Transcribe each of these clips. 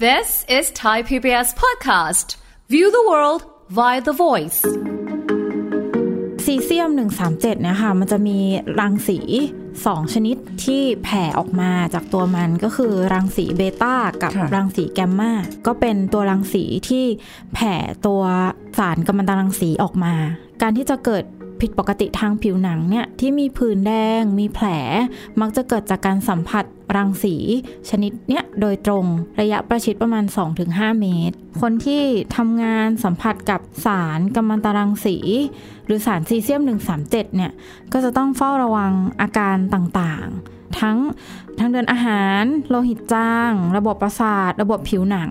This is Thai PBS Podcast. View the world via the voice. ซีเซียม 137เนี่ยค่ะ มันจะมีรังสี2ชนิดที่แผ่ออกมาจากตัวมันก็คือรังสีเบต้ากับค่ะรังสีแกมมาก็เป็นตัวรังสีที่แผ่ตัวสารกัมมันตรังสีออกมา การที่จะเกิด ผิดปกติทางผิวหนังเนี่ยที่มีผื่นแดง มีแผล มักจะเกิดจากการสัมผัสรังสี ชนิดเนี้ยโดยตรงระยะประชิดประมาณ 2-5 เมตร คนที่ทำงานสัมผัสกับสารกัมมันตรังสี หรือสารซีเซียม 137 เนี่ย ก็จะต้องเฝ้าระวังอาการต่างๆ ทั้งทางเดินอาหาร โลหิตจาง ระบบประสาท ระบบผิวหนัง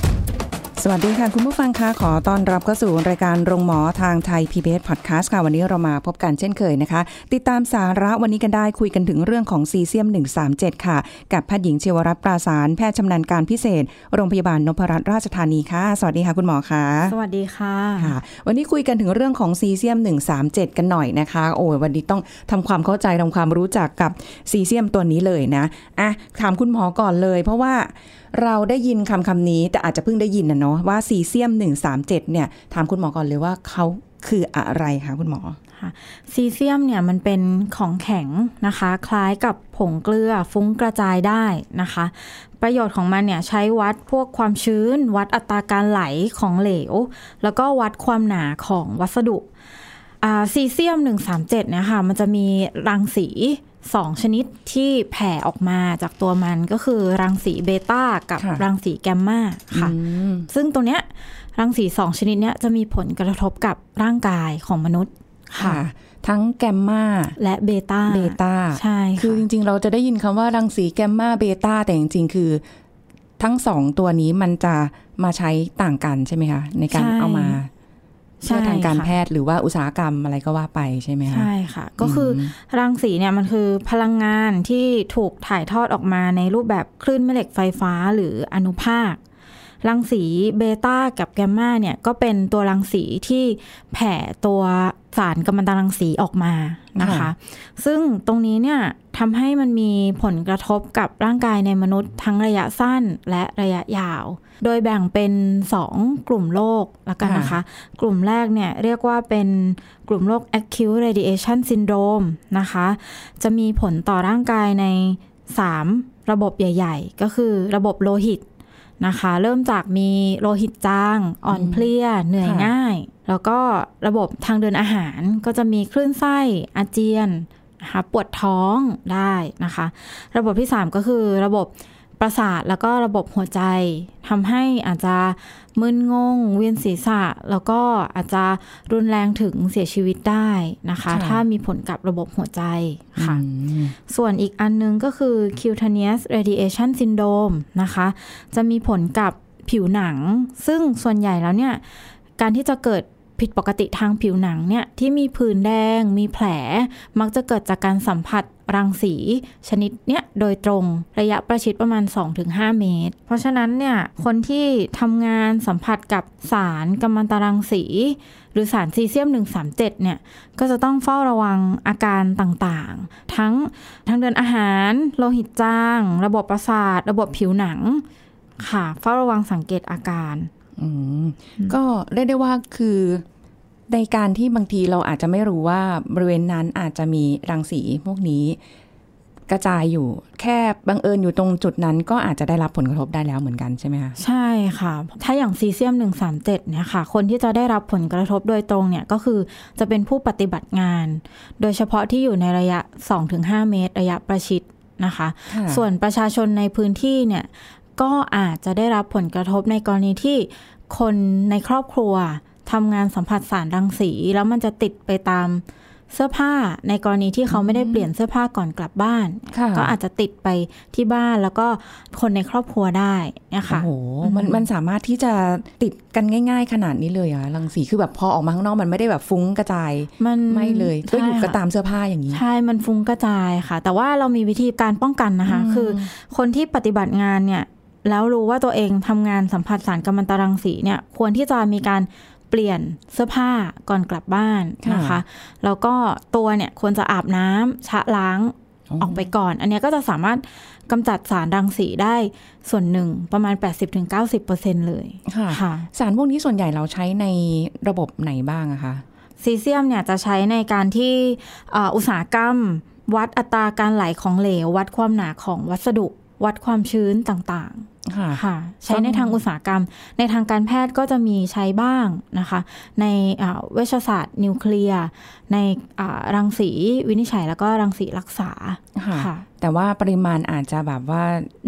สวัสดีค่ะ คุณผู้ฟังคะขอต้อนรับเข้าสู่รายการโรงหมอทางไทย PBS Podcast ค่ะ วันนี้เรามาพบกันเช่นเคยนะคะ ติดตามสาระวันนี้กันได้คุยกันถึงเรื่องของซีเซียม 137 ค่ะ กับแพทย์หญิงเชวรัตน์ปราสารแพทย์ชำนาญการพิเศษ โรงพยาบาลนพรัตน์ราชธานีค่ะ สวัสดีค่ะคุณหมอคะสวัสดีค่ะค่ะ วันนี้คุยกันถึงเรื่องของซีเซียม 137 กันหน่อยนะคะ โอ้ยวันนี้ต้องทำความเข้าใจทำความรู้จักกับซีเซียมตัวนี้เลยนะอะถามคุณหมอก่อนเลย เพราะว่า เราได้ยินคำคำนี้แต่อาจจะเพิ่งได้ยินนะเนาะว่าซีเซียม 137 เนี่ย ถามคุณหมอก่อนเลยว่าเขาคืออะไรคะคุณหมอซีเซียมเนี่ยมันเป็นของแข็งนะคะ คล้ายกับผงเกลือฟุ้งกระจายได้นะคะ ประโยชน์ของมันเนี่ยใช้วัดพวกความชื้น วัดอัตราการไหลของเหลว แล้วก็วัดความหนาของวัสดุซีเซียม 137เนี่ยค่ะมันจะมีรังสี 2ชนิดที่แผ่ออกมาจากตัวมันก็คือรังสีเบต้ากับค่ะรังสีแกมมาค่ะอืมซึ่งตัวเนี้ยรังสีสองชนิดเนี้ยจะมีผลกระทบกับร่างกายของมนุษย์ค่ะค่ะทั้งแกมมาและเบต้าเบต้าใช่คือจค่ะริง ๆ เราจะได้ยินคำว่ารังสีแกมมาเบต้าแต่จริง ๆ คือ ทั้งสองตัวนี้มันจะมาใช้ต่างกันใช่ไหมคะ ในการเอามา เพื่อทางการแพทย์หรือว่าอุตสาหกรรมอะไรก็ว่าไปใช่ไหมคะใช่ค่ะ ก็คืออรังสีเนี่ยมันคือพลังงานที่ถูกถ่ายทอดออกมาในรูปแบบคลื่นแม่เหล็กไฟฟ้าหรืออนุภาค รังสีเบต้ากับแกมมาเนี่ยก็เป็นตัวรังสีที่แผ่ตัวสารกัมมันตรังสีออกมานะคะค่ะซึ่งตรงนี้เนี่ยทำให้มันมีผลกระทบกับร่างกายในมนุษย์ทั้งระยะสั้นและระยะยาว โดยแบ่งเป็น 2 กลุ่มโรคแล้วกันนะคะ กลุ่มแรกเนี่ยเรียกว่าเป็นกลุ่มโรค acute radiation syndrome นะคะ จะมีผลต่อร่างกายใน 3 ระบบใหญ่ ๆ ก็คือระบบโลหิต นะคะ เริ่มจากมีโลหิตจาง อ่อนเพลีย เหนื่อยค่ะง่าย แล้วก็ระบบทางเดินอาหารก็จะมีคลื่นไส้อาเจียนนะคะปวดท้องได้นะคะ ระบบที่ 3 ก็คือระบบ ประสาทแล้วก็ระบบหัวใจทำให้อาจจะมึนงง เวียนศีรษะ แล้วก็อาจจะรุนแรงถึงเสียชีวิตได้นะคะค่ะถ้ามีผลกับระบบหัวใจค่ะอืมส่วนอีกอันนึงก็คือ cutaneous radiation syndrome นะคะ จะมีผลกับผิวหนัง ซึ่งส่วนใหญ่แล้วเนี่ย การที่จะเกิด ผิดปกติทางผิวหนังเนี่ยที่มีผื่นแดง มีแผล มักจะเกิดจากการสัมผัสรังสีชนิดเนี้ยโดยตรงระยะประชิดประมาณ 2-5 เมตร เพราะฉะนั้นเนี่ยคนที่ทำงานสัมผัสกับสารกัมมันตรังสี หรือสารซีเซียม 137 เนี่ยก็จะต้องเฝ้าระวังอาการต่างๆ ทั้งทางเดินอาหาร โลหิตจาง ระบบประสาท ระบบผิวหนัง ค่ะ เฝ้าระวังสังเกตอาการก็เรียกได้ว่าคือ ในการที่บางทีเราอาจจะไม่รู้ว่าบริเวณนั้นอาจจะมีรังสีพวกนี้กระจายอยู่แค่บังเอิญอยู่ตรงจุดนั้นก็อาจจะได้รับผลกระทบได้แล้วเหมือนกันใช่ไหมคะใช่ค่ะ ถ้าอย่างซีเซียม 137เนี่ยค่ะ คนที่จะได้รับผลกระทบโดยตรงเนี่ยก็คือจะเป็นผู้ปฏิบัติงาน โดยเฉพาะที่อยู่ในระยะ 2-5 เมตร ระยะประชิดนะคะค่ะส่วนประชาชนในพื้นที่เนี่ยก็อาจจะได้รับผลกระทบในกรณีที่คนในครอบครัว ทำงานสัมผัสสารรังสี แล้วมันจะติดไปตามเสื้อผ้าในกรณีที่เขาไม่ได้เปลี่ยนเสื้อผ้าก่อนกลับบ้านค่ะก็อาจจะติดไปที่บ้านแล้วก็คนในครอบครัวได้เนะโอ้ค่ะโหมันมันสามารถที่จะติดกันง่าย ๆ ขนาดนี้เลยเหรอะรังสีคือแบบพอออกมาข้างนอกมันไม่ได้แบบฟุ้งกระจายมันไม่เลยก็อยู่ใช่ก็ค่ะตามเสื้อผ้าอย่างนี้ใช่มันฟุ้งกระจายค่ะ แต่ว่าเรามีวิธีการป้องกันนะคะอืมคือคนที่ปฏิบัติงานเนี่ยแล้วรู้ว่าตัวเองทำงานสัมผัสสารกัมมันตรังสีเนี่ยควรที่จะมีการ เปลี่ยนเสื้อผ้าก่อนกลับบ้านนะคะค่ะแล้วก็ตัวเนี่ยควรจะอาบน้ำชะล้างออกไปก่อน อันเนี้ยก็จะสามารถกำจัดสารรังสีได้ส่วนหนึ่งประมาณ 80-90%เลยค่ะค่ะ สารพวกนี้ส่วนใหญ่เราใช้ในระบบไหนบ้างอะคะ ซีเซียมเนี่ยจะใช้ในการที่เอ่ออุตสาหกรรม วัดอัตราการไหลของเหลว วัดความหนาของวัสดุ วัดความชื้นต่างค่ะๆ ค่ะ ใช้ในทางอุตสาหกรรม ในทางการแพทย์ก็จะมีใช้บ้างนะคะ ในอ่าเวชศาสตร์ นิวเคลียร์ในอ่ารังสีวินิจฉัยแล้วก็รังสีรักษาค่ะค่ะ แต่ว่าปริมาณอาจจะแบบว่า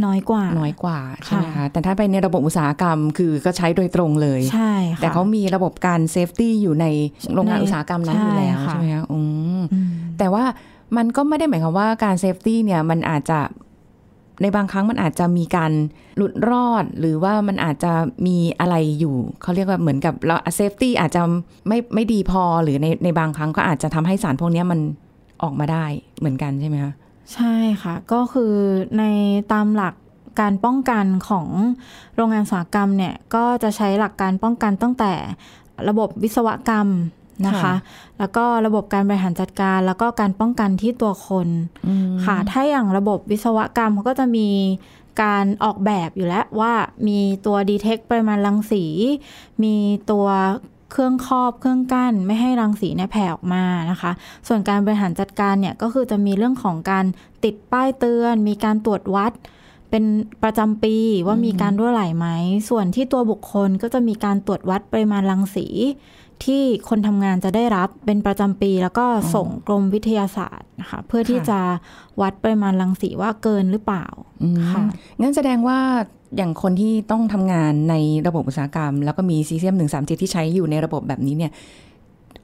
น้อยกว่า น้อยกว่าใช่ไหมคะค่ะแต่ถ้าไปในระบบอุตสาหกรรมคือก็ใช้โดยตรงเลยใช่ค่ะแต่เขามีระบบการ safety อยู่ในโรงงานในอุตสาหกรรมนั้นอยู่แล้วใช่ค่ะใช่ไหมคะอืมอืมแต่ว่ามันก็ไม่ได้หมายความว่าการ safety เนี่ยมันอาจจะ ในบางครั้งมันอาจจะมีการหลุดรอด หรือว่ามันอาจจะมีอะไรอยู่เขาเรียกว่าเหมือนกับเรา safety อาจจะไม่ไม่ดีพอหรือในในบางครั้งก็อาจจะทำให้สารพวกนี้มันออกมาได้เหมือนกันใช่ไหมคะใช่ค่ะ ก็คือในตามหลักการป้องกันของโรงงานอุตสาหกรรมเนี่ยก็จะใช้หลักการป้องกันตั้งแต่ระบบวิศวกรรม นะคะค่ะแล้วก็ระบบการบริหารจัดการ แล้วก็การป้องกันที่ตัวคนค่ะ ถ้าอย่างระบบวิศวกรรมเขาก็จะมีการออกแบบอยู่แล้วว่ามีตัวดีเทคปริมาณรังสี มีตัวเครื่องครอบเครื่องกั้น ไม่ให้รังสีเนี่ยแผ่ออกมานะคะ ส่วนการบริหารจัดการเนี่ยก็คือจะมีเรื่องของการติดป้ายเตือน มีการตรวจวัดเป็นประจำปีว่ามีการรั่วไหลไหม ส่วนที่ตัวบุคคลก็จะมีการตรวจวัดปริมาณรังสี ที่คนทำงานจะได้รับเป็นประจำปี แล้วก็ส่งกรมวิทยาศาสตร์นะคะเพื่อที่ค่ะจะวัดปริมาณรังสีว่าเกินหรือเปล่าอืมค่ะงั้นแสดงว่าอย่างคนที่ต้องทำงานในระบบอุตสาหกรรม แล้วก็มีซีเซียมหนึ่งสามที่ใช้อยู่ในระบบแบบนี้เนี่ย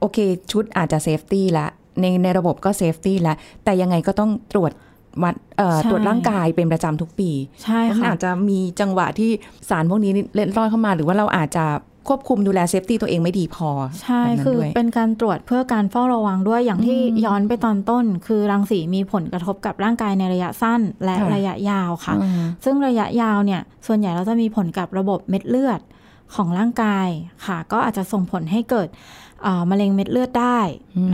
โอเค ชุดอาจจะ safety ละในในระบบก็ safety ละแต่ยังไงก็ต้องตรวจวัดเอ่อใช่ตรวจร่างกายเป็นประจำทุกปี ใช่มันค่ะอาจจะมีจังหวะที่สารพวกนี้เล็ดลอดเข้ามา หรือว่าเราอาจจะ ควบคุมดูแล safety ตัวเองไม่ดีพอ ใช่แบบนั้นคือด้วยเป็นการตรวจเพื่อการเฝ้าระวังด้วยอย่างที่ย้อนไปตอนต้น คือรังสีมีผลกระทบกับร่างกายในระยะสั้นและค่ะระยะยาวค่ะอืมซึ่งระยะยาวเนี่ยส่วนใหญ่เราจะมีผลกับระบบเม็ดเลือดของร่างกายค่ะ ก็อาจจะส่งผลให้เกิดเอ่อมะเร็งเม็ดเลือดได้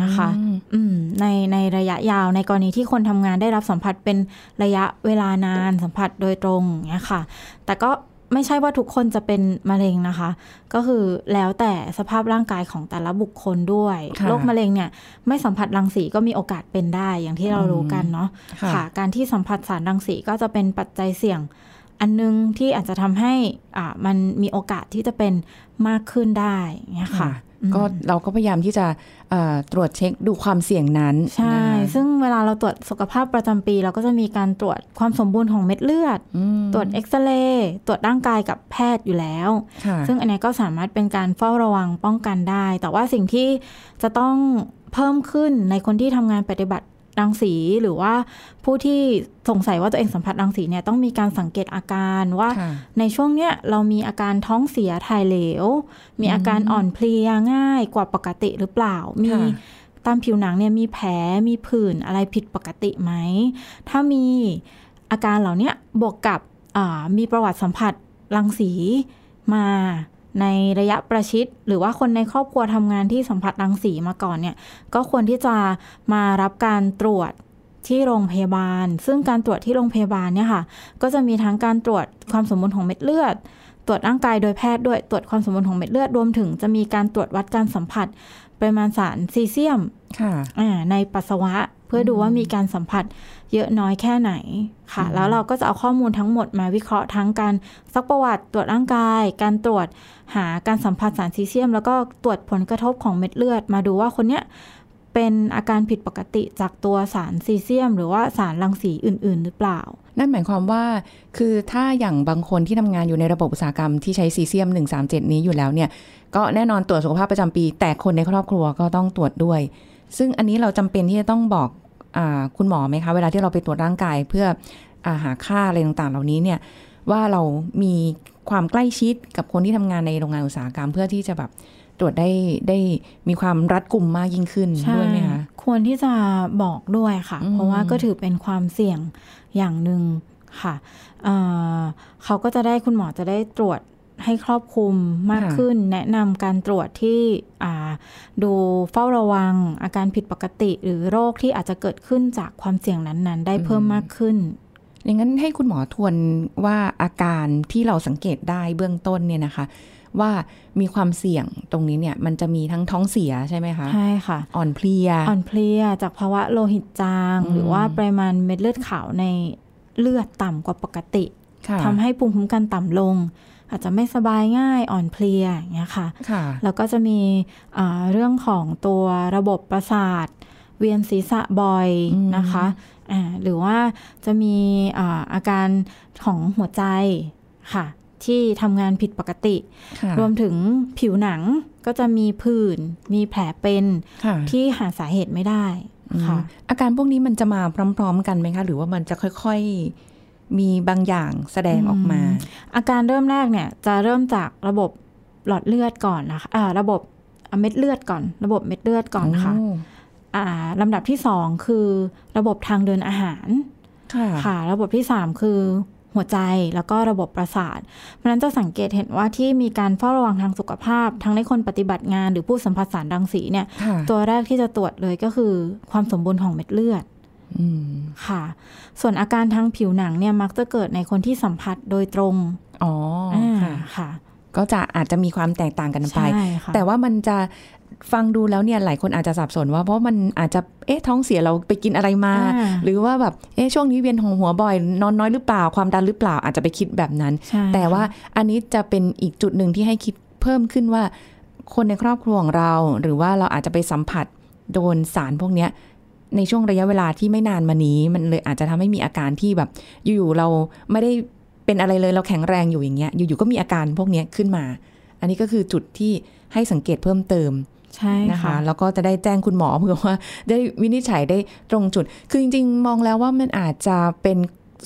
นะคะอืมอืมในในระยะยาวในกรณีที่คนทำงานได้รับสัมผัสเป็นระยะเวลานานสัมผัสโดยตรงเนี้ยค่ะ แต่ก็ ไม่ใช่ว่าทุกคนจะเป็นมะเร็งนะคะ ก็คือแล้วแต่สภาพร่างกายของแต่ละบุคคลด้วยค่ะโรคมะเร็งเนี่ย ไม่สัมผัสรังสีก็มีโอกาสเป็นได้อย่างที่เรารู้กันเนาะค่ะค่ะ การที่สัมผัสสารรังสีก็จะเป็นปัจจัยเสี่ยง อันนึงที่อาจจะทำให้อ่ามันมีโอกาสที่จะเป็นมากขึ้นได้เงี้ยค่ะก็เราก็พยายามที่จะเอ่อ ตรวจเช็คดูความเสี่ยงนั้น ใช่นะคะซึ่งเวลาเราตรวจสุขภาพประจำปี เราก็จะมีการตรวจความสมบูรณ์ของเม็ดเลือดอืมตรวจเอ็กซเรย์ตรวจร่างกายกับแพทย์อยู่แล้วค่ะซึ่งอันเนี้ยก็สามารถเป็นการเฝ้าระวังป้องกันได้ แต่ว่าสิ่งที่จะต้องเพิ่มขึ้นในคนที่ทำงานปฏิบัติ รังสีหรือว่าผู้ที่สงสัยว่าตัวเองสัมผัสรังสีเนี่ยต้องมีการสังเกตอาการว่าค่ะในช่วงเนี้ยเรามีอาการท้องเสียถ่ายเหลว มีอาการอ่อนเพลียง่ายกว่าปกติหรือเปล่ามีค่ะตามผิวหนังเนี่ยมีแผลมีผื่นอะไรผิดปกติไหม ถ้ามีอาการเหล่าเนี้ยบวกกับอ่ามีประวัติสัมผัสรังสีมา ในระยะประชิด หรือว่าคนในครอบครัวทำงานที่สัมผัสรังสีมาก่อนเนี่ยก็ควรที่จะมารับการตรวจที่โรงพยาบาล ซึ่งการตรวจที่โรงพยาบาลเนี่ยค่ะ ก็จะมีทั้งการตรวจความสมบูรณ์ของเม็ดเลือด ตรวจร่างกายโดยแพทย์ด้วย ตรวจความสมบูรณ์ของเม็ดเลือด รวมถึงจะมีการตรวจวัดการสัมผัสปริมาณสารซีเซียมค่ะอ่าในปัสสาวะ เพื่อดูว่ามีการสัมผัส เยอะน้อยแค่ไหนค่ะ แล้วเราก็จะเอาข้อมูลทั้งหมดมาวิเคราะห์ทั้งการซักประวัติตรวจร่างกาย การตรวจหาการสัมผัสสารซีเซียม แล้วก็ตรวจผลกระทบของเม็ดเลือด มาดูว่าคนเนี้ยเป็นอาการผิดปกติจากตัวสารซีเซียม หรือว่าสารรังสีอื่น ๆ หรือเปล่า นั่นหมายความว่า คือถ้าอย่างบางคนที่ทำงานอยู่ในระบบอุตสาหกรรมที่ใช้ซีเซียม 137 นี้อยู่แล้วเนี่ย ก็แน่นอนตรวจสุขภาพประจำปี แต่คนในครอบครัวก็ต้องตรวจด้วยซึ่งอันนี้เราจำเป็นที่จะต้องบอกอา คุณหมอไหมคะ เวลาที่เราไปตรวจร่างกายเพื่ออาหาค่าอะไรต่างๆ เหล่านี้เนี่ยว่าเรามีความใกล้ชิดกับคนที่ทำงานในโรงงานอุตสาหกรรม เพื่อที่จะแบบตรวจได้ได้มีความรัดกุมมากยิ่งขึ้นใช่ด้วยไหมคะควรที่จะบอกด้วยค่ะอืมเพราะว่าก็ถือเป็นความเสี่ยงอย่างหนึ่งค่ะเอ่อเขาก็จะได้คุณหมอจะได้ตรวจ ให้ครอบคลุมมากค่ะขึ้น แนะนำการตรวจที่อ่าดูเฝ้าระวังอาการผิดปกติ หรือโรคที่อาจจะเกิดขึ้นจากความเสี่ยงนั้นๆ ได้เพิ่มมากขึ้นอย่างนั้นให้คุณหมอทวนว่าอาการที่เราสังเกตได้เบื้องต้นเนี่ยนะคะ ว่ามีความเสี่ยงตรงนี้เนี่ยมันจะมีทั้งท้องเสียใช่ไหมคะใช่ค่ะ อ่อนเพลีย อ่อนเพลียจากภาวะโลหิตจางอืมหรือว่าปริมาณเม็ดเลือดขาวในเลือดต่ำกว่าปกติค่ะทำให้ภูมิคุ้มกันต่ำลง อาจจะไม่สบายง่ายอ่อนเพลียอย่างเงี้ยค่ะค่ะแล้วก็จะมีอ่าเรื่องของตัวระบบประสาท เวียนศีรษะบ่อยอืมนะคะอ่าหรือว่าจะมีอาอาการของหัวใจค่ะ ที่ทำงานผิดปกติค่ะรวมถึงผิวหนังก็จะมีผื่น มีแผลเป็นค่ะที่หาสาเหตุไม่ได้ค่ะอืมอาการพวกนี้มันจะมาพร้อม ๆ กันไหมคะ หรือว่ามันจะค่อยๆ มีบางอย่างแสดงออกมาอืมอาการเริ่มแรกเนี่ยจะเริ่มจากระบบหลอดเลือดก่อนนะคะอ่าระบบอะเม็ดเลือดก่อน ระบบเม็ดเลือดก่อนค่ะโอ่าลำดับที่สองคือระบบทางเดินอาหารค่ะค่ะ ระบบที่สามคือหัวใจแล้วก็ระบบประสาท เพราะฉะนั้นจะสังเกตเห็นว่าที่มีการเฝ้าระวังทางสุขภาพ ทั้งในคนปฏิบัติงานหรือผู้สัมผัสสารรังสีเนี่ยค่ะตัวแรกที่จะตรวจเลยก็คือความสมบูรณ์ของเม็ดเลือดอืม ค่ะ ส่วนอาการทางผิวหนังเนี่ยมักจะเกิดในคนที่สัมผัสโดยตรง อ๋อออ่าค่ะค่ะ ก็จะอาจจะมีความแตกต่างกันไปใช่ค่ะแต่ว่ามันจะฟังดูแล้วเนี่ยหลายคนอาจจะสับสนว่าเพราะมันอาจจะเอ๊ะท้องเสียเราไปกินอะไรมาอ่าหรือว่าแบบเอ๊ะช่วงนี้เวียนหัวหัวบ่อย นอนน้อยหรือเปล่าความดันหรือเปล่าอาจจะไปคิดแบบนั้นใช่แต่ว่าค่ะอันนี้จะเป็นอีกจุดหนึ่งที่ให้คิดเพิ่มขึ้นว่า คนในครอบครัวของเรา หรือว่าเราอาจจะไปสัมผัสโดนสารพวกเนี้ย ในช่วงระยะเวลาที่ไม่นานมานี้ มันเลยอาจจะทำให้มีอาการที่แบบอยู่ๆเราไม่ได้เป็นอะไรเลยเราแข็งแรงอยู่อย่างเงี้ย อยู่ๆก็มีอาการพวกเนี้ยขึ้นมา อันนี้ก็คือจุดที่ให้สังเกตเพิ่มเติมใช่นะคะค่ะแล้วก็จะได้แจ้งคุณหมอเพื่อว่าได้วินิจฉัยได้ตรงจุด คือจริง ๆ มองแล้วว่ามันอาจจะเป็น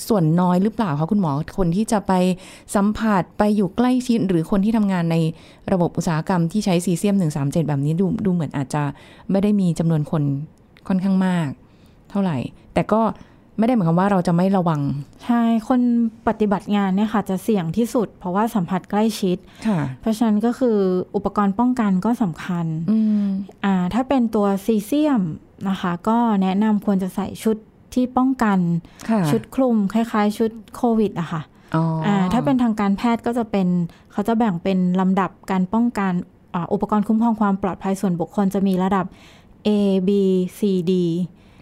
ส่วนน้อยหรือเปล่าคะคุณหมอคนที่จะไปสัมผัสไปอยู่ใกล้ชิดหรือคนที่ทำงานในระบบอุตสาหกรรมที่ใช้ซีเซียม 137 แบบนี้ดูดูเหมือนอาจจะไม่ได้มีจำนวนคน ค่อนข้างมาก เท่าไหร่ แต่ก็ไม่ได้หมายความว่าเราจะไม่ระวัง ใช่ คนปฏิบัติงานเนี่ยค่ะ จะเสี่ยงที่สุด เพราะว่าสัมผัสใกล้ชิดค่ะเพราะฉะนั้นก็คืออุปกรณ์ป้องกันก็สำคัญอืมอ่าถ้าเป็นตัวซีเซียมนะคะ ก็แนะนำควรจะใส่ชุดที่ป้องกันค่ะชุดคลุมคล้าย ๆ ชุดโควิดอะค่ะอ๋อออ่าถ้าเป็นทางการแพทย์ก็จะเป็นเขาจะแบ่งเป็นลำดับการป้องกันอ่าอุปกรณ์คุ้มครองความปลอดภัยส่วนบุคคลจะมีระดับ A B C D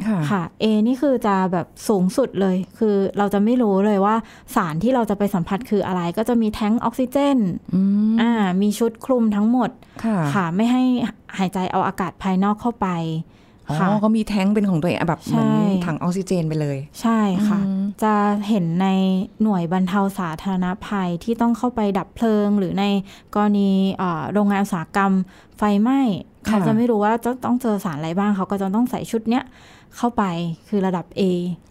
ค่ะค่ะ A นี่คือจะแบบสูงสุดเลย คือเราจะไม่รู้เลยว่าสารที่เราจะไปสัมผัสคืออะไร ก็จะมีแท้งออกซิเจนอืมอ่า มีชุดคลุมทั้งหมดค่ะค่ะ ไม่ให้หายใจเอาอากาศภายนอกเข้าไปอ๋ค่ะอก็มีแท้งเป็นของตัวเองแบบเหมือนใช่ถังออกซิเจนไปเลย ใช่ค่ะอืมจะเห็นในหน่วยบรรเทาสาธารณภัยที่ต้องเข้าไปดับเพลิง หรือในกรณีเอ่อโรงงานอุตสาหกรรมไฟไหม้ เขาจะไม่รู้ว่าจะต้องเจอสารอะไรบ้าง เขาก็จะต้องใส่ชุดเนี้ยเข้าไปคือระดับ A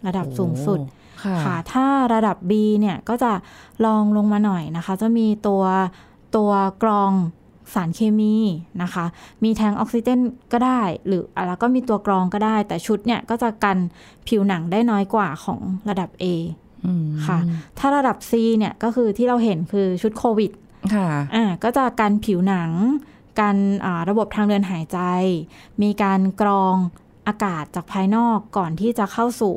ระดับสูงสุดค่ะค่ะถ้าระดับ B เนี่ยก็จะลองลงมาหน่อยนะคะ จะมีตัวตัวกรองสารเคมีนะคะ มีแทงออกซิเจนก็ได้ หรืออะแล้วก็มีตัวกรองก็ได้ แต่ชุดเนี่ยก็จะกันผิวหนังได้น้อยกว่าของระดับ A อืมค่ะ ถ้าระดับ C เนี่ยก็คือที่เราเห็นคือชุดโควิด ค่ะ อ่า ก็จะกันผิวหนัง กันอ่าระบบทางเดินหายใจ มีการกรองอากาศจากภายนอกก่อนที่จะเข้าสู่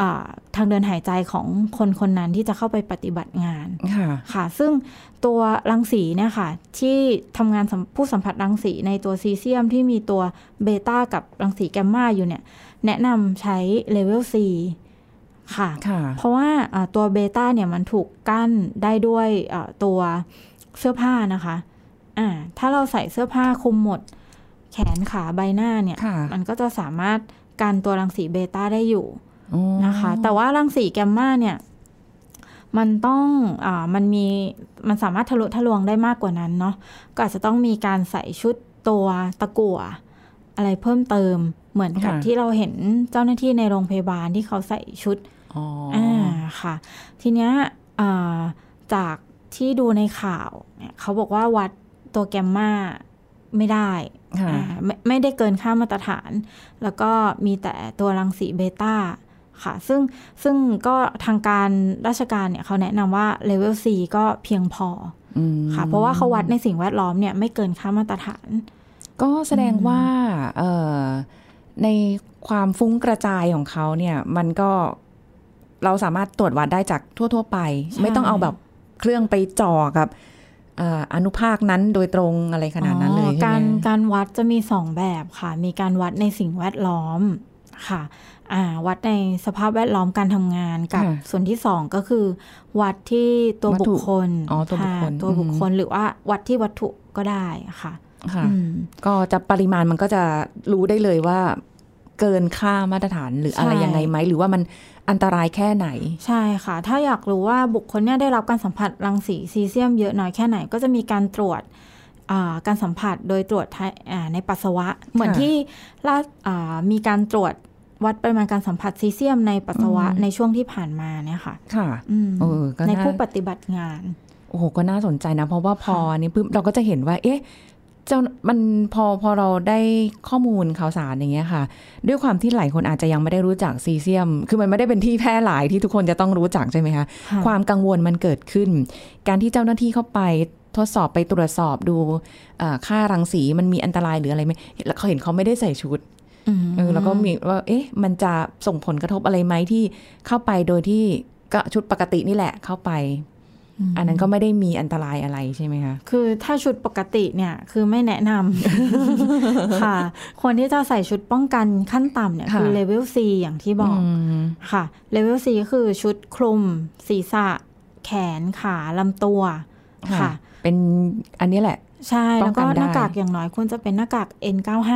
อ่าทางเดินหายใจของคนคนนั้นที่จะเข้าไปปฏิบัติงานค่ะค่ะซึ่งตัวรังสีเนี่ยค่ะ ที่ทำงานสัมผู้สัมผัสรังสีในตัวซีเซียมที่มีตัวเบต้ากับรังสีแกมมาอยู่เนี่ย แนะนำใช้เลเวล C ค่ะค่ะเพราะว่าอ่าตัวเบต้าเนี่ยมันถูกกั้นได้ด้วยอ่าตัวเสื้อผ้านะคะ อ่า ถ้าเราใส่เสื้อผ้าคลุมหมด แขนขาใบหน้าเนี่ยค่ะมันก็จะสามารถกันตัวรังสีเบต้าได้อยู่อ๋อนะคะ แต่ว่ารังสีแกมมาเนี่ย มันต้องอามันมี มันสามารถทะลุทะลวงได้มากกว่านั้นเนาะ ก็อาจจะต้องมีการใส่ชุดตัวตะกั่วอะไรเพิ่มเติม เหมือนกับที่เราเห็นเจ้าหน้าที่ในโรงพยาบาลที่เขาใส่ชุดอ๋อออ่าค่ะ ทีเนี้ยอ่าจากที่ดูในข่าวเนี่ยเขาบอกว่าวัด ตัวแกมมาไม่ได้ค่ะอ่าไม่ไม่ได้เกินค่ามาตรฐาน แล้วก็มีแต่ตัวรังสีเบต้าค่ะ ซึ่งซึ่งก็ทางการราชการเนี่ยเขาแนะนำว่าเลเวล C ก็เพียงพออืมค่ะ เพราะว่าเขาวัดในสิ่งแวดล้อมเนี่ยไม่เกินค่ามาตรฐาน ก็แสดงว่าเอ่อในความฟุ้งกระจายของเขาเนี่ยมันก็เราสามารถตรวจวัดได้จากทั่ว ๆ ไปใช่ไม่ต้องเอาแบบเครื่องไปจ่อกับเอ่ออนุภาคนั้นโดยตรงอะไรขนาดนั้นเลยอ๋อใช่การไหมการวัดจะมีสองแบบค่ะ มีการวัดในสิ่งแวดล้อมค่ะอ่าวัดในสภาพแวดล้อมการทำงานกับค่ะส่วนที่สองก็คือ วัดที่ตัววัตบุถุคคลอ๋อตัวบุคคลค่ะตัวบุคคลหรือว่าวัดที่วัตถุก็ได้ค่ะ ค่ะอืมก็จะปริมาณมันก็จะรู้ได้เลยว่า เกินค่ามาตรฐานหรืออะไรใช่ยังไงไหม หรือว่ามันอันตรายแค่ไหน ใช่ค่ะ ถ้าอยากรู้ว่าบุคคลเนี่ยได้รับการสัมผัสรังสีซีเซียมเยอะน้อยแค่ไหน ก็จะมีการตรวจอ่าการสัมผัสโดยตรวจทางอ่าในปัสสาวะ เหมือนที่ล่าอ่ามีการตรวจวัดปริมาณการสัมผัสซีเซียมในปัสสาวะอืมในช่วงที่ผ่านมาเนี่ยค่ะ ค่ะอืมเออก็ในน่าผู้ปฏิบัติงาน โอ้โห ก็น่าสนใจนะ เพราะว่าพออันนี้ปุ๊บเราก็จะเห็นว่า เอ๊ะ เจ้ามันพอพอเราได้ข้อมูลข่าวสารอย่างเงี้ยค่ะ ด้วยความที่หลายคนอาจจะยังไม่ได้รู้จักซีเซียม คือมันไม่ได้เป็นที่แพร่หลายที่ทุกคนจะต้องรู้จักใช่ไหมคะค่ะความกังวลมันเกิดขึ้น การที่เจ้าหน้าที่เข้าไปทดสอบไปตรวจสอบดูเอ่อค่ารังสีมันมีอันตรายหรืออะไรไหมแล้วเขาเห็นเขาไม่ได้ใส่ชุดอืมเออแล้วก็มีว่า เอ๊ะ มันจะส่งผลกระทบอะไรไหมที่เข้าไปโดยที่ก็ชุดปกตินี่แหละเข้าไป อันนั้นก็ไม่ได้มีอันตรายอะไรใช่ไหมคะ คือถ้าชุดปกติเนี่ยคือไม่แนะนำค่ะควรที่จะใส่ชุดป้องกันขั้นต่ำเนี่ยค่ะคือเลเวล C อย่างที่บอกมค่ะ เลเวล C ก็คือชุดคลุม ศีรษะ แขนขาลำตัวค่ะค่ะเป็นอันนี้แหละ ใช่ป้แล้อวงกัก็นได้หน้ากากอย่างน้อยควรจะเป็นหน้ากาก N95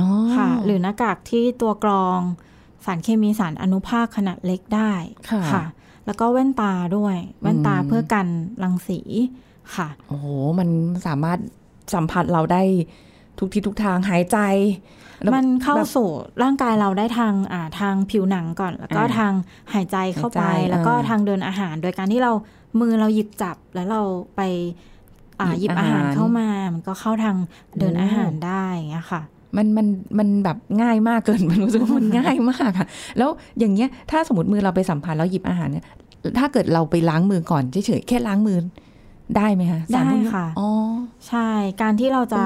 อ๋อค่ะ หรือหน้ากากที่ตัวกรองสารเคมีสารอนุภาคขนาดเล็กได้ค่ะ แล้วก็แว่นตาด้วย แว่นตาอืมเพื่อกันรังสีค่ะ โอ้โห มันสามารถสัมผัสเราได้ทุกทิศทุกทางหายใจแล้วมันเข้าแบบสู่ร่างกายเราได้ทางอ่าทางผิวหนังก่อน แล้วก็อ่าทางหายใจเข้าไปหายใจแล้วก็อ่าทางเดินอาหาร โดยการที่เรามือเราหยิบจับแล้วเราไปอ่าหหยิยิบบอาอาหาหารรเข้ามา มันก็เข้าทางเดินโอ้อาหารได้อย่างเงี้ยค่ะ มันมันมันแบบง่ายมากเกินมันรู้สึกว่ามันง่ายมากค่ะแล้วอย่างเงี้ยถ้าสมมติมือเราไปสัมผัสแล้วหยิบอาหารเนี่ยถ้าเกิดเราไปล้างมือก่อนเฉยๆแค่ล้างมือได้ไหมคะสารพวกนี้ได้ค่ะอ๋อใช่ การที่เราจะ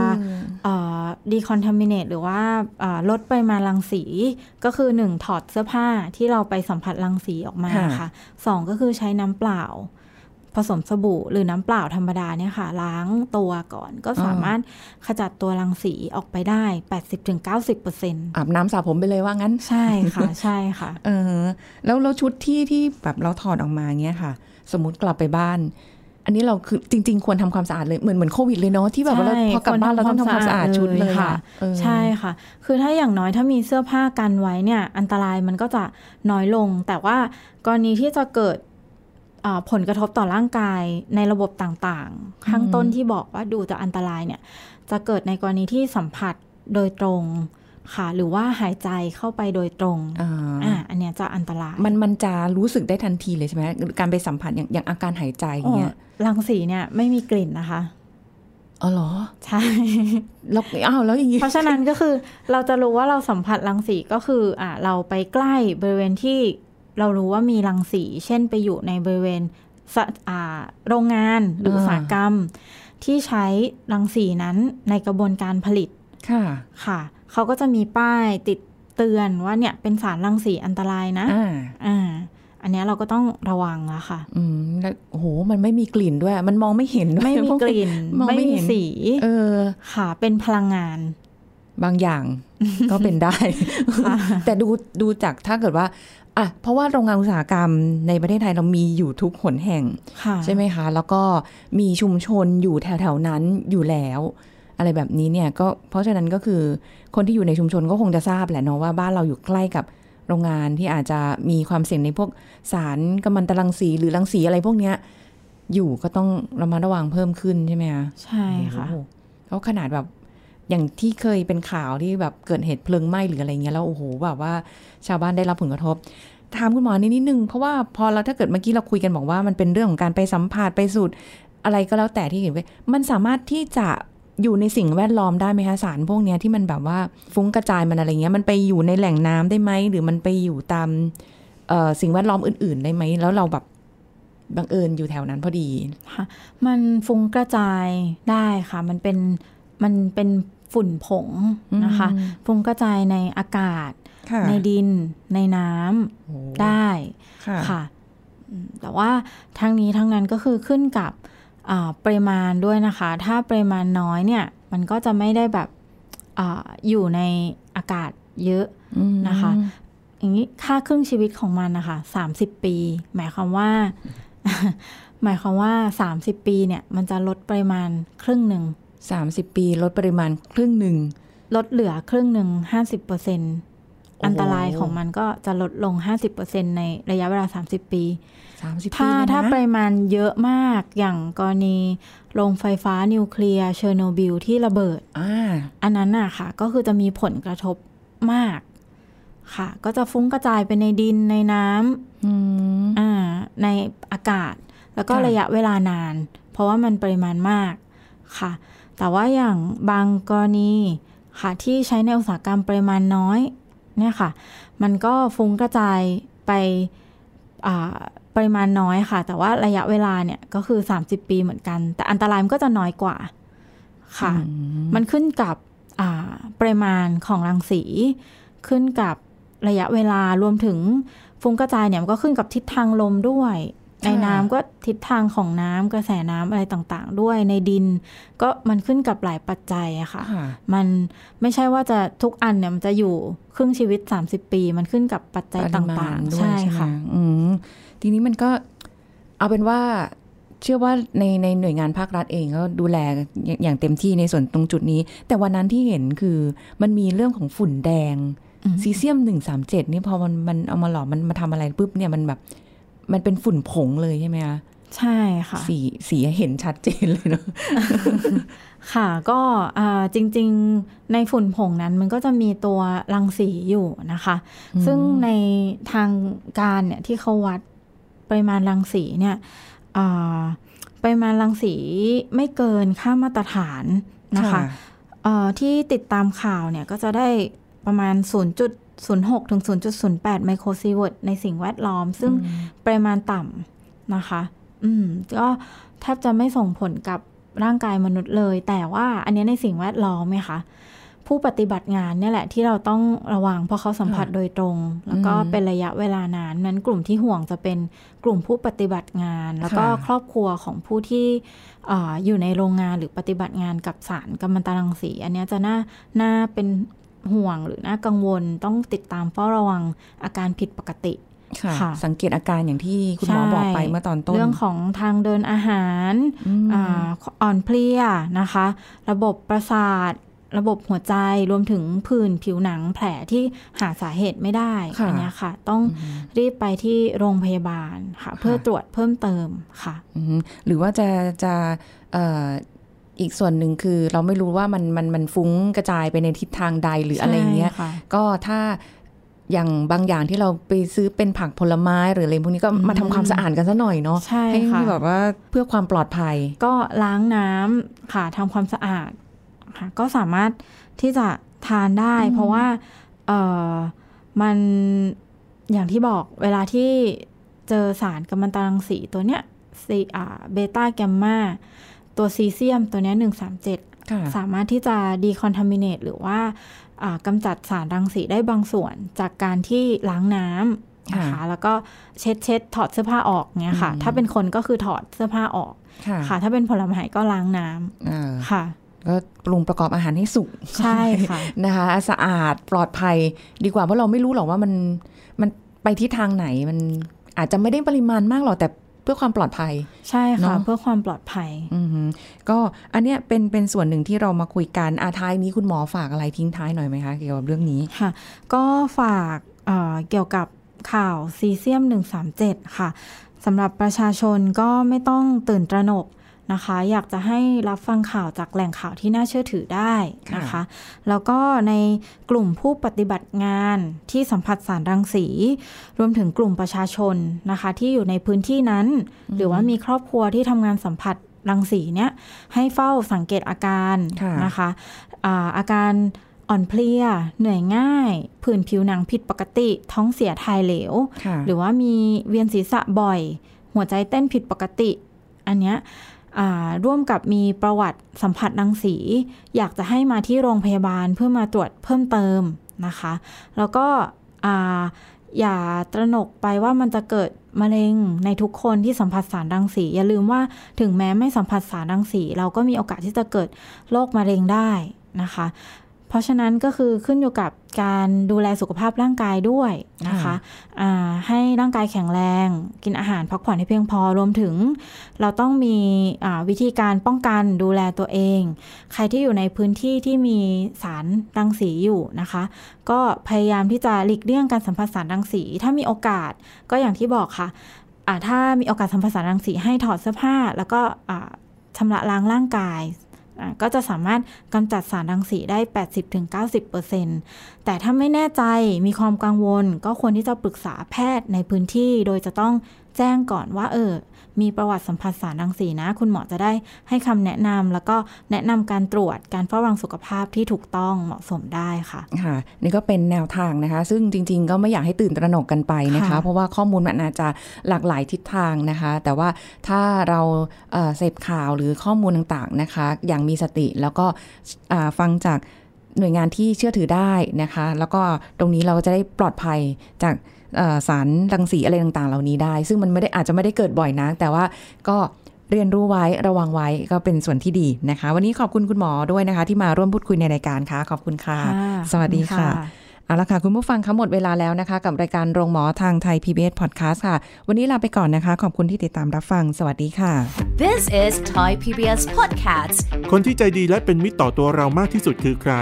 เออดีคอนทามิเนตหรือว่าอ่าลดปริมาณรังสี ก็คือหนึ่งถอดเสื้อผ้าที่เราไปสัมผัสรังสีออกมาค่ะค่ะสองก็คือใช้น้ำเปล่า ผสมสบู่หรือน้ำเปล่าธรรมดาเนี่ยค่ะ ล้างตัวก่อนก็สามารถขจัดตัวรังสีออกไปได้ 80-90%อาบน้ำสระผมไปเลยว่างั้น ใช่ค่ะใช่ค่ะ เออ แล้วแล้วชุดที่ที่แบบเราถอดออกมาเงี้ยค่ะ สมมติกลับไปบ้านอันนี้เราคือจริง ๆ ควรทำความสะอาดเลยเหมือนเหมือนโควิดเลยเนาะที่แบบว่าเราใช่พอกลับบ้านเราต้องทำความสะอาดชุดเลยค่ะอะเออใช่ค่ะ คือถ้าอย่างน้อยถ้ามีเสื้อผ้ากันไว้เนี่ย อันตรายมันก็จะน้อยลง แต่ว่ากรณีที่จะเกิดอ่า ผลกระทบต่อร่างกายในระบบต่างๆ ข้างต้นที่บอกว่าดูจะอันตรายเนี่ยจะเกิดในกรณีที่สัมผัสโดยตรงค่ะ หรือว่าหายใจเข้าไปโดยตรงอ่าอ่าอันเนี้ยจะอันตราย มันมันจะรู้สึกได้ทันทีเลยใช่ไหมการไปสัมผัสอย่างอย่างอาการหายใจอย่างเงี้ยอ๋อรังสีเนี่ยไม่มีกลิ่นนะคะอ๋อเหรอ ใช่แล้วอ้าวแล้วอย่างงี้เพราะฉะนั้นก็คือ เราจะรู้ว่าเราสัมผัสรังสีก็คือ อ่าเราไปใกล้บริเวณที่ เรารู้ว่ามีรังสี เช่นไปอยู่ในบริเวณสะอ่าโรงงานหรืออุตสาหกรรม ที่ใช้รังสีนั้นในกระบวนการผลิต ค่ะ ค่ะ เขาก็จะมีป้ายติดเตือนว่าเนี่ยเป็นสารรังสีอันตรายนะ อ่าอ่าอันเนี้ยเราก็ต้องระวังละค่ะ อืมแล้วโอ้โห มันไม่มีกลิ่นด้วย มันมองไม่เห็นด้วยไม่มีกลิ่นมองไม่ไม่มีเห็นสี เออ ค่ะ เป็นพลังงาน บางอย่างก็เป็นได้ แต่ดูดูจากถ้าเกิดว่า อะเพราะว่าโรงงานอุตสาหกรรมในประเทศไทยเรามีอยู่ทุกหนแห่งค่ะใช่ไหมคะ แล้วก็มีชุมชนอยู่แถวๆนั้นอยู่แล้ว อะไรแบบนี้เนี่ยก็เพราะฉะนั้นก็คือคนที่อยู่ในชุมชนก็คงจะทราบแหละเนาะว่าบ้านเราอยู่ใกล้กับโรงงานที่อาจจะมีความเสี่ยงในพวกสารกัมมันตรังสีหรือรังสีอะไรพวกเนี้ยอยู่ก็ต้องระมัดระวังเพิ่มขึ้นใช่ไหมคะใช่ค่ะโอ้โหเพราะขนาดแบบ อย่างที่เคยเป็นข่าวที่แบบเกิดเหตุเพลิงไหม้หรืออะไรเงี้ยแล้วโอ้โหแบบว่าชาวบ้านได้รับผลกระทบถามคุณหมอนิดนิดนึงเพราะว่าพอเราถ้าเกิดเมื่อกี้เราคุยกันบอกว่ามันเป็นเรื่องของการไปสัมผัสไปสูดอะไรก็แล้วแต่ที่เห็นไปมันสามารถที่จะอยู่ในสิ่งแวดล้อมได้ไหมคะสารพวกนี้ที่มันแบบว่าฟุ้งกระจายมันอะไรเงี้ยมันไปอยู่ในแหล่งน้ำได้ไหมหรือมันไปอยู่ตามสิ่งแวดล้อมอื่น ๆ ได้ไหมแล้วเราแบบบังเอิญอยู่แถวนั้นพอดีค่ะมันฟุ้งกระจายได้ค่ะ มันเป็นมันเป็น ฝุ่นผงนะคะอืมฟุ้งกระจายในอากาศค่ะในดิน ในน้ำโอ้ได้ค่ะค่ะอืมแต่ว่าทั้งนี้ทั้งนั้นก็คือขึ้นกับอ่าปริมาณด้วยนะคะ ถ้าปริมาณน้อยเนี่ย มันก็จะไม่ได้แบบอาอยู่ในอากาศเยอะอืมนะคะ อย่างนี้ค่าครึ่งชีวิตของมันนะคะสามสิบปี หมายความว่า หมายความว่าสามสิบปีเนี่ย มันจะลดปริมาณครึ่งหนึ่ง สามสิบปีลดปริมาณครึ่งหนึ่ง ลดเหลือครึ่งหนึ่งห้าสิบเปอร์เซ็นโอ้โหอันตรายของมันก็จะลดลงห้าสิบเปอร์เซ็นในระยะเวลาสามสิบปีสามสิบปีถ้าเลยนะถ้าปริมาณเยอะมากอย่างกรณีโรงไฟฟ้านิวเคลียร์เชอร์โนบิลที่ระเบิดอ่าอันนั้นน่ะค่ะ ก็คือจะมีผลกระทบมากค่ะ ก็จะฟุ้งกระจายไปในดินในน้ำอืมอ่าในอากาศ แล้วก็ค่ะระยะเวลานาน เพราะว่ามันปริมาณมากค่ะ แต่ว่าอย่างบางกรณีค่ะที่ใช้ในอุตสาหกรรมปริมาณน้อยเนี่ยค่ะ มันก็ฟุ้งกระจายไปอ่าปริมาณน้อยค่ะ แต่ว่าระยะเวลาเนี่ยก็คือ 30 ปีเหมือนกัน แต่อันตรายมันก็จะน้อยกว่าค่ะ มันขึ้นกับอ่าปริมาณของรังสี ขึ้นกับระยะเวลารวมถึงฟุ้งกระจายเนี่ยมันก็ขึ้นกับทิศทางลมด้วย ในน้ำก็ทิศทางของน้ำกระแสน้ำอะไรต่างๆ ด้วยในดิน ก็มันขึ้นกับหลายปัจจัยอะค่ะค่ะ มันไม่ใช่ว่าจะทุกอันเนี่ยมันจะอยู่ครึ่งชีวิต 30 ปี มันขึ้นกับปัจจัยปตริมา่าณงๆด้วยใช่ใช่ไหมค่ะอืมทีนี้มันก็เอาเป็นว่าเชื่อว่าในในหน่วยงานภาครัฐเองก็ดูแลอย่างอย่างเต็มที่ในส่วนตรงจุดนี้ แต่วันนั้นที่เห็นคือมันมีเรื่องของฝุ่นแดงอืมซีเซียมหนึ่งสามเจ็ดนี่พอมันมันเอามาหลอมมันมาทำอะไรปุ๊บเนี่ยมันแบบ มันเป็นฝุ่นผงเลยใช่ไหมคะใช่ค่ะ สีสีเห็นชัดเจนเลยเนาะค่ะก็อ่าจริงๆในฝุ่นผงนั้นมันก็จะมีตัวรังสีอยู่นะคะ ซึ่งในทางการเนี่ยที่เขาวัดปริมาณรังสีเนี่ยอ่าปริมาณรังสีไม่เกินค่ามาตรฐานนะคะเอ่อที่ติดตามข่าวเนี่ยก็จะได้ประมาณ 0.06 ถึง 0.08 ไมโครซีเวิร์ตในสิ่งแวดล้อม ซึ่งปริมาณต่ำนะคะ อืม ก็แทบจะไม่ส่งผลกับร่างกายมนุษย์เลย แต่ว่าอันเนี้ยในสิ่งแวดล้อมไหมคะผู้ปฏิบัติงานเนี่ยแหละที่เราต้องระวังเพราะเขาสัมผัสโดยตรง แล้วก็อืมเป็นระยะเวลานานนั้นกลุ่มที่ห่วงจะเป็นกลุ่มผู้ปฏิบัติงาน แล้วก็ค่ะครอบครัวของผู้ที่เอออยู่ในโรงงานหรือปฏิบัติงานกับสารกัมมันตรังสี อันเนี้ยจะน่าน่าเป็น ห่วงหรือน่ากังวลต้องติดตามเฝ้าระวังอาการผิดปกติค่ะค่ะสังเกตอาการอย่างที่คุณหมอใช่บอกไปเมื่อตอนต้น เรื่องของทางเดินอาหารอืมอาอ่อนเพลียนะคะ ระบบประสาท ระบบหัวใจรวมถึงผื่นผิวหนังแผลที่หาสาเหตุไม่ได้ค่ะอันเนี้ยค่ะ ต้องรีบไปที่โรงพยาบาลค่ะ เพื่อตรวจเพิ่มเติมค่ะอืมหรือว่าจะจะเอ่ออีกส่วนหนึ่งคือเราไม่รู้ว่ามันมันมันฟุ้งกระจายไปในทิศทางใดหรืออะไรเงี้ยใช่ค่ะก็ถ้าอย่างบางอย่างที่เราไปซื้อเป็นผักผลไม้หรืออะไรพวกนี้ก็มาทำความสะอาดกันซะหน่อยเนาะใช่ให้ค่ะแบบว่าเพื่อความปลอดภัย ก็ล้างน้ำค่ะทำความสะอาดค่ะก็สามารถที่จะทานได้ เพราะว่าเออมันอย่างที่บอกเวลาที่เจอสารกัมมันตรังสีตัวเนี้ยซีอ่าเบต้าแกมมา ตัวซีเซียมตัวเนี้หนึ่งสามเจ็ดค่ะสามารถที่จะดีคอนทามิเนตหรือว่าอ่ากำจัดสารรังสีได้บางส่วนจากการที่ล้างน้ำนะคะค่ะแล้วก็เช็ดเช็ดถอดเสื้อผ้าออกเนี้ยค่ะอืมถ้าเป็นคนก็คือถอดเสื้อผ้าออกค่ะค่ะถ้าเป็นผลไม้ก็ล้างน้ำเออค่ะก็ปรุงประกอบอาหารให้สุกใช่ค่ะนะคะ สะอาดปลอดภัยดีกว่าเพราะเราไม่รู้หรอกว่ามันมันไปทิศทางไหนมันอาจจะไม่ได้ปริมาณมากหรอกแต่เพื่อความปลอดภัย ใช่ค่ะเนอะเพื่อความปลอดภัยอือหือก็อันเนี้ยเป็นเป็นส่วนหนึ่งที่เรามาคุยกันอาท้ายนี้คุณหมอฝากอะไรทิ้งท้ายหน่อยไหมคะเกี่ยวกับเรื่องนี้ค่ะ ก็ฝากเอ่อเกี่ยวกับข่าวซีเซียม 137 ค่ะสำหรับประชาชนก็ไม่ต้องตื่นตระหนก นะคะ อยากจะให้รับฟังข่าวจากแหล่งข่าวที่น่าเชื่อถือได้นะคะ แล้วก็ในกลุ่มผู้ปฏิบัติงานที่สัมผัสสารรังสี รวมถึงกลุ่มประชาชนนะคะ ที่อยู่ในพื้นที่นั้น หรือว่ามีครอบครัวที่ทำงานสัมผัสรังสีเนี่ยให้เฝ้าสังเกตอาการค่ะนะคะอ่าอาการอ่อนเพลีย เหนื่อยง่าย ผื่นผิวหนังผิดปกติ ท้องเสียถ่ายเหลวค่ะหรือว่ามีเวียนศีรษะบ่อย หัวหัวใจเต้นผิดปกติ อันเนี้ย ร่วมกับมีประวัติสัมผัสรังสี อยากจะให้มาที่โรงพยาบาลเพื่อมาตรวจเพิ่มเติมนะคะ แล้วก็อย่าตระหนกไปว่ามันจะเกิดมะเร็งในทุกคนที่สัมผัสสารรังสี อย่าลืมว่าถึงแม้ไม่สัมผัสสารรังสี เราก็มีโอกาสที่จะเกิดโรคมะเร็งได้นะคะ เพราะฉะนั้นก็คือขึ้นอยู่กับการดูแลสุขภาพร่างกายด้วยนะคะะให้ร่างกายแข็งแรง กินอาหารพักผ่อนให้เพียงพอรวมถึง เราต้องมีวิธีการป้องกันดูแลตัวเอง ใครที่อยู่ในพื้นที่ที่มีสารรังสีอยู่นะคะ ก็พยายามที่จะหลีกเลี่ยงการสัมผัสสารรังสี ถ้ามีโอกาสก็อย่างที่บอกค่ะถ้ามีโอกาสสัมผัสสารรังสีให้ถอดเสื้อผ้า แล้วก็ชำระล้างร่างกาย ก็จะสามารถกำจัดสารรังสีได้ 80-90%แต่ถ้าไม่แน่ใจมีความกังวล ก็ควรที่จะปรึกษาแพทย์ในพื้นที่ โดยจะต้องแจ้งก่อนว่าเออ มีประวัติสัมผัสสารรังสีนะ คุณหมอจะได้ให้คำแนะนำแล้วก็แนะนำการตรวจการเฝ้าระวังสุขภาพที่ถูกต้องเหมาะสมได้ค่ะค่ะ นี่ก็เป็นแนวทางนะคะ ซึ่งจริง ๆ ก็ไม่อยากให้ตื่นตระหนกกันไปนะคะ เพราะว่าข้อมูลมันอาจจะหลากหลายทิศทางนะคะ แต่ว่าถ้าเราเสพข่าวหรือข้อมูลต่างๆนะคะ อย่างมีสติแล้วก็ฟังจากหน่วยงานที่เชื่อถือได้นะคะ แล้วก็ตรงนี้เราจะได้ปลอดภัยจาก สารรังสีอะไรต่างๆ เหล่านี้ได้ ซึ่งมันไม่ได้อาจจะไม่ได้เกิดบ่อยนะแต่ว่าก็เรียนรู้ไว้ระวังไว้ก็เป็นส่วนที่ดีนะคะ วันนี้ขอบคุณคุณหมอด้วยนะคะ ที่มาร่วมพูดคุยในรายการค่ะ ขอบคุณค่ะ สวัสดีค่ะ เอาละค่ะ คุณผู้ฟังคะหมดเวลาแล้วนะคะ กับรายการโรงหมอทางไทย PBS Podcast ค่ะ วันนี้ลาไปก่อนนะคะ ขอบคุณที่ติดตามรับฟัง สวัสดีค่ะ This is Thai PBS Podcast คนที่ใจดีและเป็นมิตรต่อตัวเรามากที่สุดคือใคร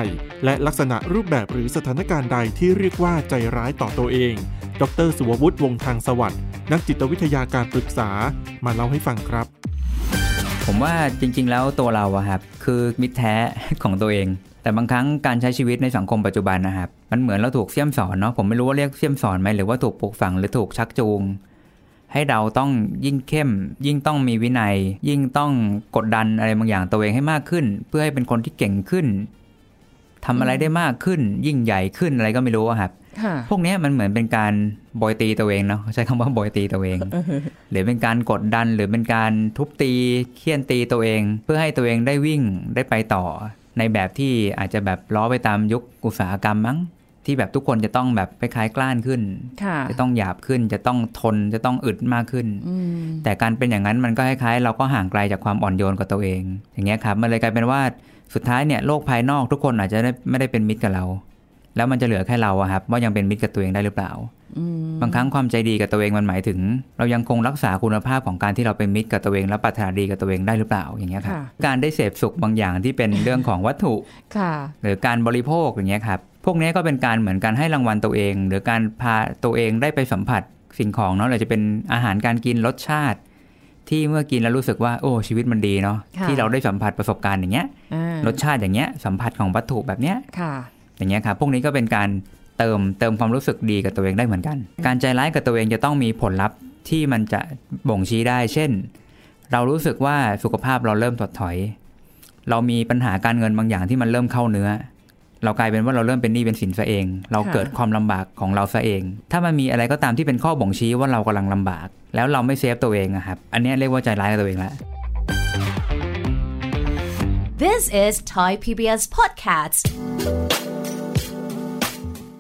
และลักษณะรูปแบบหรือสถานการณ์ใดที่เรียกว่าใจร้ายต่อตัวเอง ดรสุวัตวงทางสวัสดิ์นักจิตวิทยาการปรึกษา มาเล่าให้ฟังครับ ผมว่าจริง ๆ แล้วตัวเราอะครับคือมิตรแท้ของตัวเอง แต่บางครั้งการใช้ชีวิตในสังคมปัจจุบันนะครับ มันเหมือนเราถูกเสี่ยมสอนเนาะผมไม่รู้ว่าเรียกเสี่ยมสอนไหมหรือว่าถูกปลูกฝังหรือถูกชักจูง ให้เราต้องยิ่งเข้ม ยิ่งต้องมีวินัย ยิ่งต้องกดดันอะไรบางอย่างตัวเองให้มากขึ้น เพื่อให้เป็นคนที่เก่งขึ้นทำอะไรได้มากขึ้น ยิ่งใหญ่ขึ้นอะไรก็ไม่รู้ครับพวกนี้มันเหมือนเป็นการบอยตีตัวเองเนาะใช้คำว่าบอยตีตัวเอง หรือเป็นการกดดันหรือเป็นการทุบตีเคี่ยนตีตัวเอง เพื่อให้ตัวเองได้วิ่งได้ไปต่อ ในแบบที่อาจจะแบบล้อไปตามยุคอุตสาหกรรมมั้ง ที่แบบทุกคนจะต้องแบบไปคล้ายกล้านขึ้น จะต้องหยาบขึ้นจะต้องทนจะต้องอึดมากขึ้น แต่การเป็นอย่างนั้นมันก็คล้ายๆ เราก็ห่างไกลจากความอ่อนโยนกับตัวเอง อย่างเงี้ยครับมันเลยกลายเป็นว่าสุดท้ายเนี่ยโลกภายนอกทุกคนอาจจะไม่ได้เป็นมิตรกับเรา แล้วมันจะเหลือแค่เราอะครับว่ายังเป็นมิตรกับตัวเองได้หรือเปล่า บางครั้งความใจดีกับตัวเองมันหมายถึง เรายังคงรักษาคุณภาพของการที่เราเป็นมิตรกับตัวเองและปรารถนาดีกับตัวเองได้หรือเปล่าอย่างเงี้ยครับการได้เสพสุขบางอย่างที่เป็นเรื่องของวัตถุหรือการบริโภคอย่างเงี้ยครับพวกนี้ก็เป็นการเหมือนการให้รางวัลตัวเอง หรือการพาตัวเองได้ไปสัมผัสสิ่งของเนาะหรือจะเป็นอาหารการกินรสชาติ ที่เมื่อกินแล้วรู้สึกว่าโอ้ชีวิตมันดีเนาะที่เราได้สัมผัสประสบการณ์อย่างเงี้ยรสชาติอย่างเงี้ยสัมผัสของวัตถุแบบเนี้ยอย่างเงี้ยครับพวกนี้ก็เป็นการ เติมเติมความรู้สึกดีกับตัวเองได้เหมือนกัน การใจร้ายกับตัวเองจะต้องมีผลลัพธ์ที่มันจะบ่งชี้ได้ เช่น เรารู้สึกว่าสุขภาพเราเริ่มถดถอย เรามีปัญหาการเงินบางอย่างที่มันเริ่มเข้าเนื้อ เรากลายเป็นว่าเราเริ่มเป็นหนี้เป็นสินซะเอง เราเกิดความลำบากของเราซะเอง ถ้ามันมีอะไรก็ตามที่เป็นข้อบ่งชี้ว่าเรากำลังลำบาก แล้วเราไม่เซฟตัวเองอะครับ อันนี้เรียกว่าใจร้ายกับตัวเองแล้ว This is Thai PBS Podcast